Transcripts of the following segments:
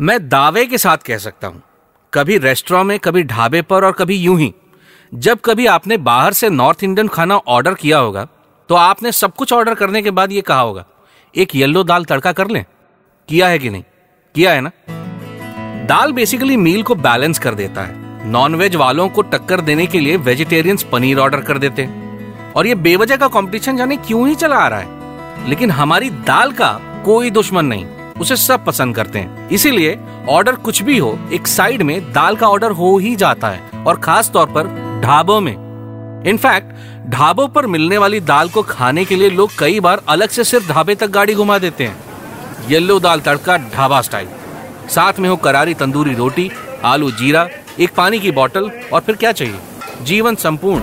मैं दावे के साथ कह सकता हूँ, कभी रेस्टोरेंट में, कभी ढाबे पर और कभी यूँ ही। जब कभी आपने बाहर से नॉर्थ इंडियन खाना ऑर्डर किया होगा तो आपने सब कुछ ऑर्डर करने के बाद ये कहा होगा, एक येलो दाल तड़का कर लें। किया है कि नहीं? किया है ना? दाल बेसिकली मील को बैलेंस कर देता है। नॉनवेज वालों को टक्कर देने के लिए वेजिटेरियंस पनीर ऑर्डर कर देते हैं। और ये बेवजह का कंपटीशन जाने क्यों ही चला आ रहा है? लेकिन हमारी दाल का कोई दुश्मन नहीं। उसे सब पसंद करते हैं। इसीलिए ऑर्डर कुछ भी हो, एक साइड में दाल का ऑर्डर हो ही जाता है, और खास तौर पर ढाबों में। इनफैक्ट ढाबों पर मिलने वाली दाल को खाने के लिए लोग कई बार अलग से सिर्फ़ ढाबे तक गाड़ी घुमा देते हैं। Yellow dal tadka, dhaba style. साथ में हो करारी तंदूरी रोटी, आलू जीरा, एक पानी की बोतल और फिर क्या चाहिए? जीवन संपूर्ण।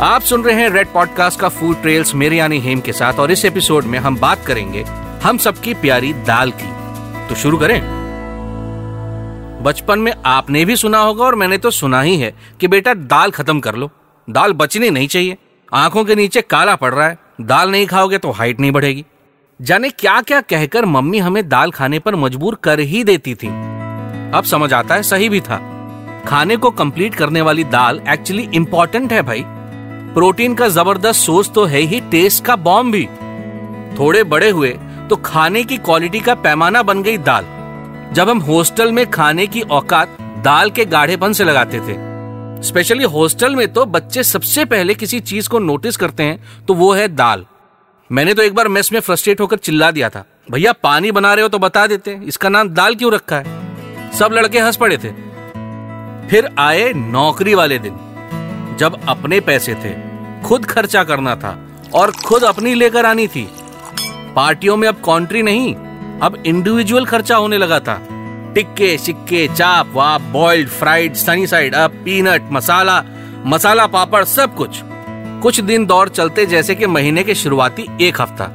आप सुन रहे हैं रेड पॉडकास्ट का फ़ूड ट्रेल्स मेरे यानी हेम के साथ, और इस एपिसोड में हम बात करेंगे हम सबकी प्यारी दाल की। तो शुरू करें। बचपन में आपने भी सुना होगा और मैंने तो सुना ही है कि बेटा दाल खत्म कर लो। दाल बचनी नहीं चाहिए। आँखों के नीचे काला पड़ रहा है। दाल नहीं खाओगे तो हाइट नहीं बढ़ेगी। जाने क्या क्या कहकर मम्मी हमें दाल खाने पर मजबूर कर ही देती थी। अब समझ आता है सही भी था। खाने को कंप्लीट करने वाली दाल एक्चुअली इम्पोर्टेंट है भाई। प्रोटीन का ज़बरदस्त सोर्स तो है ही टेस्ट का बॉम्ब भी। थोड़े बड़े हुए तो खाने की क्वालिटी का पैमाना बन गई दाल। जब हम हॉस्टल में खाने की औकात दाल के गाढ़ेपन से लगाते थे। स्पेशली हॉस्टल में तो बच्चे सबसे पहले किसी चीज़ को नोटिस करते हैं तो वो है दाल। मैंने तो एक बार मेस में फ्रस्ट्रेट होकर चिल्ला दिया था। भैया, पानी बना रहे हो तो बता देते इसका नाम दाल क्यों रखा है? सब लड़के हंस पड़े थे। फिर आए नौकरी वाले दिन। जब अपने पैसे थे, खुद खर्चा करना था और खुद अपनी लेकर आनी थी पार्टियों में अब कॉन्ट्री नहीं, अब इंडिविजुअल खर्चा होने लगा था। टिक्के, सिक्के, चाप, वाप boiled fried sunny side up peanut masala masala papad, सब कुछ। कुछ दिन दौर चलते जैसे कि महीने के शुरुआती एक हफ़्ता।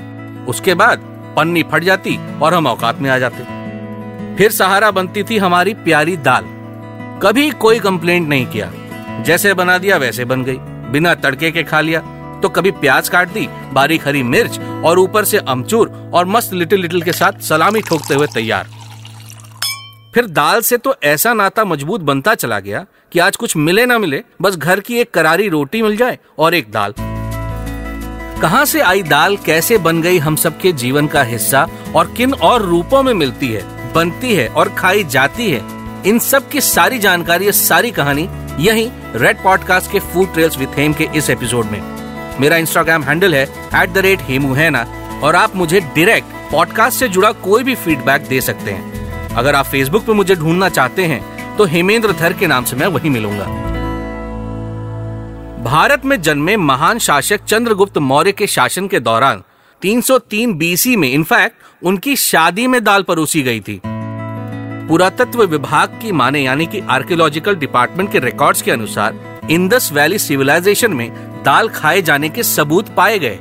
उसके बाद पन्नी फट जाती और हम औकात में आ जाते। फिर सहारा बनती थी हमारी प्यारी दाल। कभी कोई कंप्लेंट नहीं किया। जैसे बना दिया, वैसे बन गई। बिना तड़के के खा लिया। तो कभी प्याज काट दी, बारीक हरी मिर्च और ऊपर से अमचूर और मस्त लिटिल लिटिल के साथ सलामी ठोकते हुए तैयार। फिर दाल से तो ऐसा नाता मज़बूत बनता चला गया कि आज कुछ मिले ना मिले, बस घर की एक करारी रोटी मिल जाए और एक दाल। कहाँ से आई दाल, कैसे बन गई हम सबके जीवन का हिस्सा और किन और रूपों में मिलती है, बनती है और खाई जाती है, इन सब की सारी जानकारी सारी कहानी यही रेड पॉडकास्ट के फ़ूड ट्रेल्स विथ हेम के इस एपिसोड में। मेरा इंस्टाग्राम हैंडल है एट द रेट हेमू है ना? और आप मुझे डायरेक्ट पॉडकास्ट से जुड़ा कोई भी फीडबैक दे सकते हैं। अगर आप फेसबुक पे मुझे ढूंढना चाहते हैं तो हेमेंद्र धर के नाम से मैं वही मिलूँगा। भारत में जन्मे महान शासक चंद्रगुप्त मौर्य के शासन के दौरान 303 बीसी में इनफैक्ट उनकी शादी में दाल परोसी गई थी। पुरातत्व विभाग की माने यानी कि आर्कियोलॉजिकल डिपार्टमेंट के रिकॉर्ड्स के अनुसार इंदस वैली सिविलाइजेशन में दाल खाए जाने के सबूत पाए गए।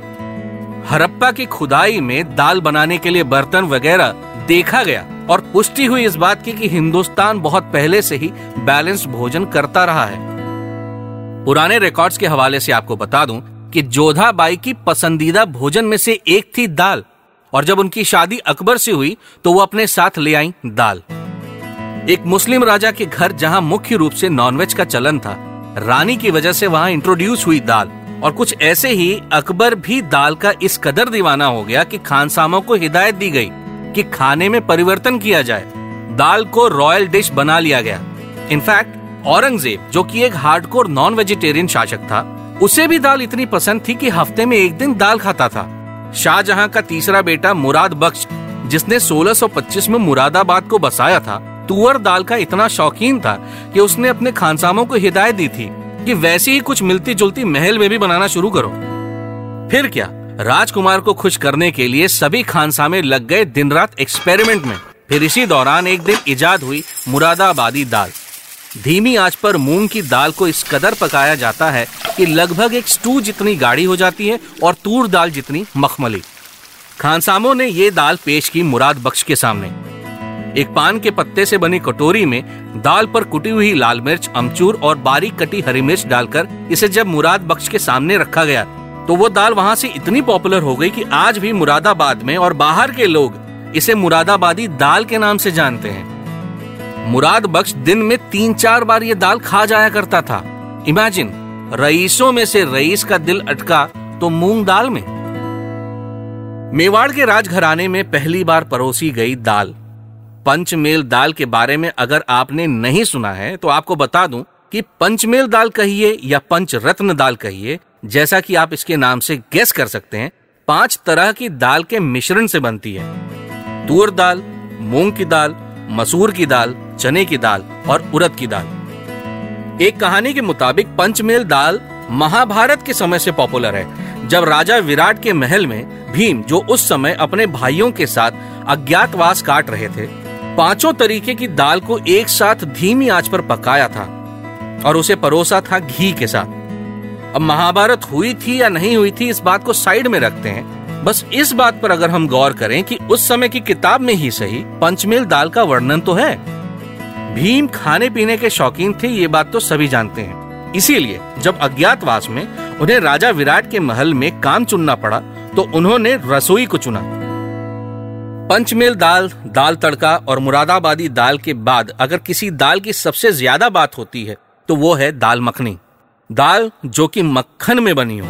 हरप्पा की खुदाई में दाल बनाने के लिए बर्तन वगैरह देखा गया और पुष्टि हुई इस बात की कि हिंदुस्तान बहुत पहले से ही बैलेंस्ड भोजन करता रहा है। पुराने रिकॉर्ड्स के हवाले से आपको बता दूँ कि जोधा बाई की पसंदीदा भोजन में से एक थी दाल और जब उनकी शादी अकबर से हुई तो वो अपने साथ ले आई दाल। एक मुस्लिम राजा के घर जहाँ मुख्य रूप से नॉनवेज का चलन था रानी की वजह से वहाँ इंट्रोड्यूस हुई दाल। और कुछ ऐसे ही अकबर भी दाल का इस कदर दीवाना हो गया कि खानसामों को हिदायत दी गई कि खाने में परिवर्तन किया जाए। दाल को रॉयल डिश बना लिया गया। इनफैक्ट औरंगज़ेब, जो कि एक हार्डकोर नॉन वेजिटेरियन शासक था, उसे भी दाल इतनी पसंद थी कि हफ़्ते में एक दिन दाल खाता था। शाहजहां का तीसरा बेटा मुराद बख्श, जिसने 1625 में मुरादाबाद को बसाया था तुअर दाल का इतना शौकीन था कि उसने अपने खानसामों को हिदायत दी थी कि वैसी ही कुछ मिलती जुलती महल में भी बनाना शुरू करो। फिर क्या? राजकुमार को खुश करने के लिए सभी खानसामे लग गए दिन रात एक्सपेरिमेंट में। फिर इसी दौरान एक दिन इजाद हुई मुरादाबादी दाल। धीमी आँच पर मूंग की दाल को इस कदर पकाया जाता है कि लगभग एक स्टू जितनी गाढ़ी हो जाती है और तूर दाल जितनी मखमली। खानसामों ने ये दाल पेश की मुराद बख्श के सामने। एक पान के पत्ते से बनी कटोरी में दाल पर कुटी हुई लाल मिर्च, अमचूर और बारीक कटी हरी मिर्च डालकर इसे जब मुराद बख्श के सामने रखा गया तो वो दाल वहाँ से इतनी पॉपुलर हो गई कि आज भी मुरादाबाद में और बाहर के लोग इसे मुरादाबादी दाल के नाम से जानते हैं। मुराद बख्श दिन में तीन चार बार ये दाल खा जाया करता था। इमेजिन, रईसों में से रईस का दिल अटका तो मूंग दाल में। मेवाड़ के राजघराने में पहली बार परोसी गई दाल। पंचमेल दाल के बारे में अगर आपने नहीं सुना है तो आपको बता दूँ कि पंचमेल दाल कहिए या पंच रत्न दाल कहिए, जैसा कि आप इसके नाम से गेस कर सकते हैं, पाँच तरह की दाल के मिश्रण से बनती है। तूर दाल, मूंग की दाल, मसूर की दाल, चने की दाल और उड़द की दाल। एक कहानी के मुताबिक पंचमेल दाल महाभारत के समय से पॉपुलर है, जब राजा विराट के महल में भीम, जो उस समय अपने भाइयों के साथ अज्ञातवास काट रहे थे पाँचों तरीके की दाल को एक साथ धीमी आँच पर पकाया था और उसे परोसा था घी के साथ। अब महाभारत हुई थी या नहीं हुई थी, इस बात को साइड में रखते हैं। बस इस बात पर अगर हम गौर करें कि उस समय की किताब में ही सही पंचमेल दाल का वर्णन तो है। भीम खाने पीने के शौकीन थे, ये बात तो सभी जानते हैं। इसीलिए जब अज्ञातवास में उन्हें राजा विराट के महल में काम चुनना पड़ा तो उन्होंने रसोई को चुना। पंचमेल दाल दाल तड़का और मुरादाबादी दाल के बाद अगर किसी दाल की सबसे ज़्यादा बात होती है तो वो है दाल मखनी। दाल जो कि मक्खन में बनी हो।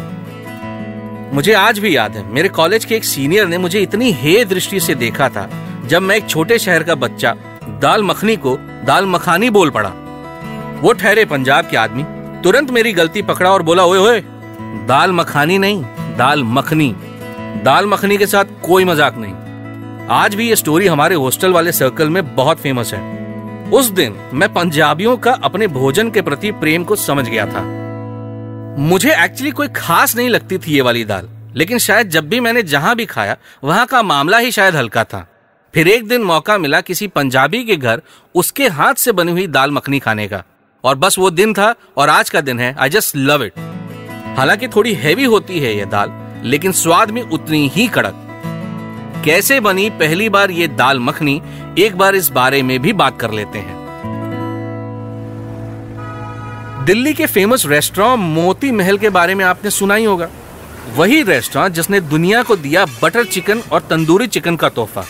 मुझे आज भी याद है, मेरे कॉलेज के एक सीनियर ने मुझे इतनी हे दृष्टि से देखा था, जब मैं एक छोटे शहर का बच्चा दाल मखनी को दाल मखानी बोल पड़ा। वो ठहरे पंजाब के आदमी, तुरंत मेरी गलती पकड़ा और बोला, ओए ओए, दाल मखानी नहीं, दाल मखनी। दाल मखनी के साथ कोई मज़ाक नहीं। आज भी ये स्टोरी हमारे हॉस्टल वाले सर्कल में बहुत फ़ेमस है। उस दिन मैं पंजाबियों का अपने भोजन के प्रति प्रेम को समझ गया था। मुझे एक्चुअली कोई खास नहीं लगती थी ये वाली दाल, लेकिन शायद जब भी मैंने जहाँ भी खाया, वहाँ का मामला ही शायद हल्का था। फिर एक दिन मौका मिला किसी पंजाबी के घर उसके हाथ से बनी हुई दाल मखनी खाने का। और बस वो दिन था और आज का दिन है आई जस्ट लव इट हालाँकि थोड़ी हैवी होती है ये दाल, लेकिन स्वाद में उतनी ही कड़क। कैसे बनी पहली बार ये दाल मखनी, एक बार इस बारे में भी बात कर लेते हैं। दिल्ली के फ़ेमस रेस्टोरेंट मोती महल के बारे में आपने सुना ही होगा। वही रेस्टोरेंट जिसने दुनिया को दिया बटर चिकन और तंदूरी चिकन का तोहफा।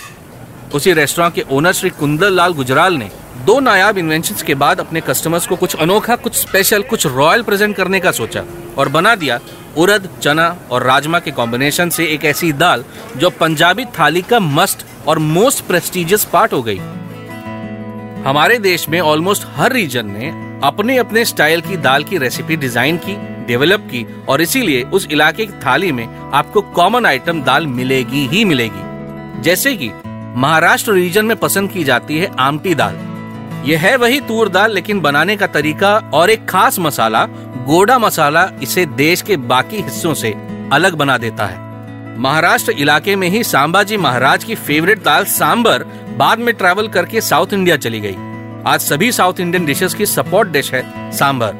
उसी रेस्टोरेंट के ओनर श्री कुंदर लाल गुजराल ने दो नायाब इन्वेंशन के बाद अपने कस्टमर्स को कुछ अनोखा, कुछ स्पेशल कुछ रॉयल प्रेजेंट करने का सोचा और बना दिया उड़द चना और राजमा के कॉम्बिनेशन से एक ऐसी दाल जो पंजाबी थाली का मस्ट और मोस्ट प्रेस्टिजियस पार्ट हो गई। हमारे देश में ऑलमोस्ट हर रीजन ने अपने अपने स्टाइल की दाल की रेसिपी डिज़ाइन की डेवलप की और इसीलिए उस इलाके की थाली में आपको कॉमन आइटम दाल मिलेगी ही मिलेगी। जैसे कि महाराष्ट्र रीजन में पसंद की जाती है आमटी दाल। यह है वही तूर दाल, लेकिन बनाने का तरीका और एक खास मसाला, गोडा मसाला, इसे देश के बाकी हिस्सों से अलग बना देता है। महाराष्ट्र इलाके में ही सांबाजी महाराज की फेवरेट दाल सांबर बाद में ट्रैवल करके साउथ इंडिया चली गई। आज सभी साउथ इंडियन डिशेस की सपोर्ट डिश है सांबर।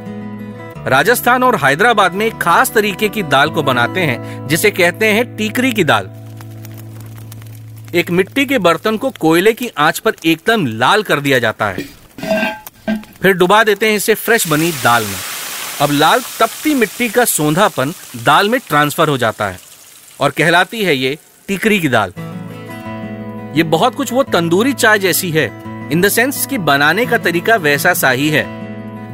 राजस्थान और हैदराबाद में खास तरीके की दाल को बनाते हैं, जिसे कहते हैं टीकरी की दाल। एक मिट्टी के बर्तन को कोयले की आँच पर एकदम लाल कर दिया जाता है। फिर डुबा देते हैं इसे फ्रेश बनी दाल में। अब लाल तपती मिट्टी का सोंधापन दाल में ट्रांसफ़र हो जाता है और कहलाती है ये टिकरी की दाल। ये बहुत कुछ वो तंदूरी चाय जैसी है। इन द सेंस कि बनाने का तरीका वैसा सा ही है।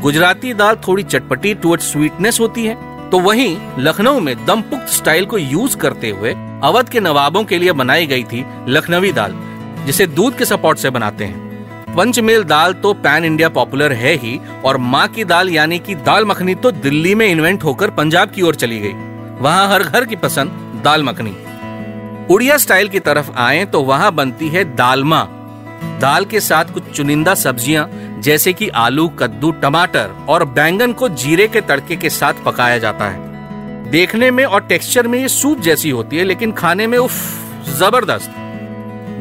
गुजराती दाल थोड़ी चटपटी टूवर्ड स्वीटनेस होती है। तो वहीं लखनऊ में दमपुक्त स्टाइल को यूज़ करते हुए अवध के नवाबों के लिए बनाई गई थी लखनवी दाल, जिसे दूध के सपोर्ट से बनाते हैं। पंचमेल दाल तो पैन इंडिया पॉपुलर है ही, और माँ की दाल यानी कि दाल मखनी तो दिल्ली में इन्वेंट होकर पंजाब की ओर चली गई। वहाँ हर घर की पसंद दाल मखनी। उड़िया स्टाइल की तरफ़ आए तो वहाँ बनती है दालमा दाल के साथ कुछ चुनिंदा सब्ज़ियाँ जैसे कि आलू, कद्दू, टमाटर और बैंगन को जीरे के तड़के के साथ पकाया जाता है। देखने में और टेक्सचर में ये सूप जैसी होती है, लेकिन खाने में उफ, ज़बरदस्त।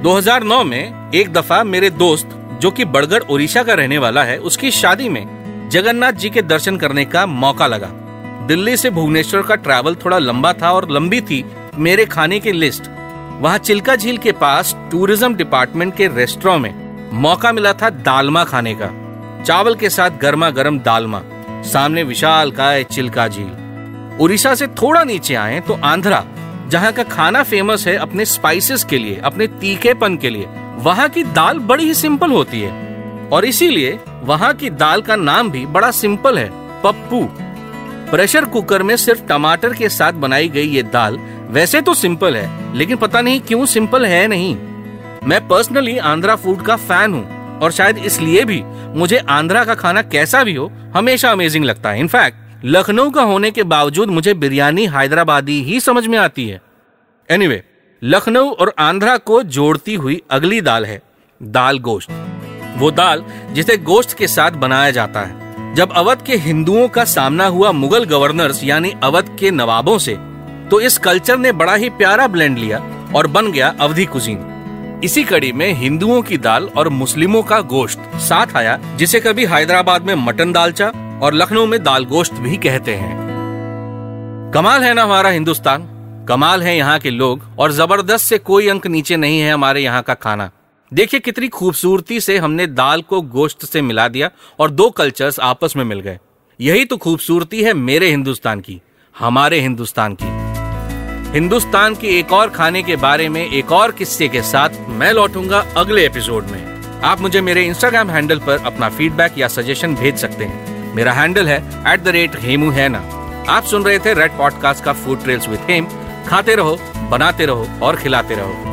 2009 में एक दफ़ा मेरे दोस्त, जो कि बड़गढ़, ओडिशा का रहने वाला है, उसकी शादी में जगन्नाथ जी के दर्शन करने का मौका लगा। दिल्ली से भुवनेश्वर का ट्रैवल थोड़ा लंबा था और लंबी थी मेरे खाने की लिस्ट वहाँ चिल्का झील के पास टूरिज़्म डिपार्टमेंट के रेस्टोरेंट में मौका मिला था दालमा खाने का। चावल के साथ गर्मा गर्म दालमा, सामने विशाल काय चिल्का झील। उड़ीसा से थोड़ा नीचे आए तो आंध्रा, जहाँ का खाना फ़ेमस है अपने स्पाइसेस के लिए, अपने तीखेपन के लिए। वहाँ की दाल बड़ी ही सिंपल होती है। और इसीलिए वहाँ की दाल का नाम भी बड़ा सिंपल है, पप्पू। प्रेशर कुकर में सिर्फ़ टमाटर के साथ बनाई गई ये दाल वैसे तो सिंपल है, लेकिन पता नहीं क्यों सिंपल है नहीं। मैं पर्सनली आंध्रा फ़ूड का फ़ैन हूँ और शायद इसलिए भी मुझे आंध्रा का खाना कैसा भी हो हमेशा अमेजिंग लगता है। इनफैक्ट लखनऊ का होने के बावजूद मुझे बिरयानी हैदराबादी ही समझ में आती है। एनीवे anyway, लखनऊ और आंध्रा को जोड़ती हुई अगली दाल है दाल गोश्त। वो दाल जिसे गोश्त के साथ बनाया जाता है। जब अवध के हिंदुओं का सामना हुआ मुगल गवर्नर्स यानी अवध के नवाबों से तो इस कल्चर ने बड़ा ही प्यारा ब्लेंड लिया और बन गया अवधि कुजीन इसी कड़ी में हिंदुओं की दाल और मुस्लिमों का गोश्त साथ आया, जिसे कभी हैदराबाद में मटन दालचा और लखनऊ में दाल गोश्त भी कहते हैं। कमाल है ना हमारा हिंदुस्तान? कमाल है यहाँ के लोग और ज़बरदस्त से कोई अंक नीचे नहीं है हमारे यहाँ का खाना। देखिए कितनी खूबसूरती से हमने दाल को गोश्त से मिला दिया और दो कल्चर्स आपस में मिल गए। यही तो खूबसूरती है मेरे हिंदुस्तान की, हमारे हिंदुस्तान की। हिंदुस्तान के एक और खाने के बारे में एक और किस्से के साथ मैं लौटूँगा अगले एपिसोड में। आप मुझे मेरे इंस्टाग्राम हैंडल पर अपना फीडबैक या सजेशन भेज सकते हैं। मेरा हैंडल है एट द रेट हेमू है ना आप सुन रहे थे रेड पॉडकास्ट का फ़ूड ट्रेल्स विद हेम खाते रहो, बनाते रहो और खिलाते रहो।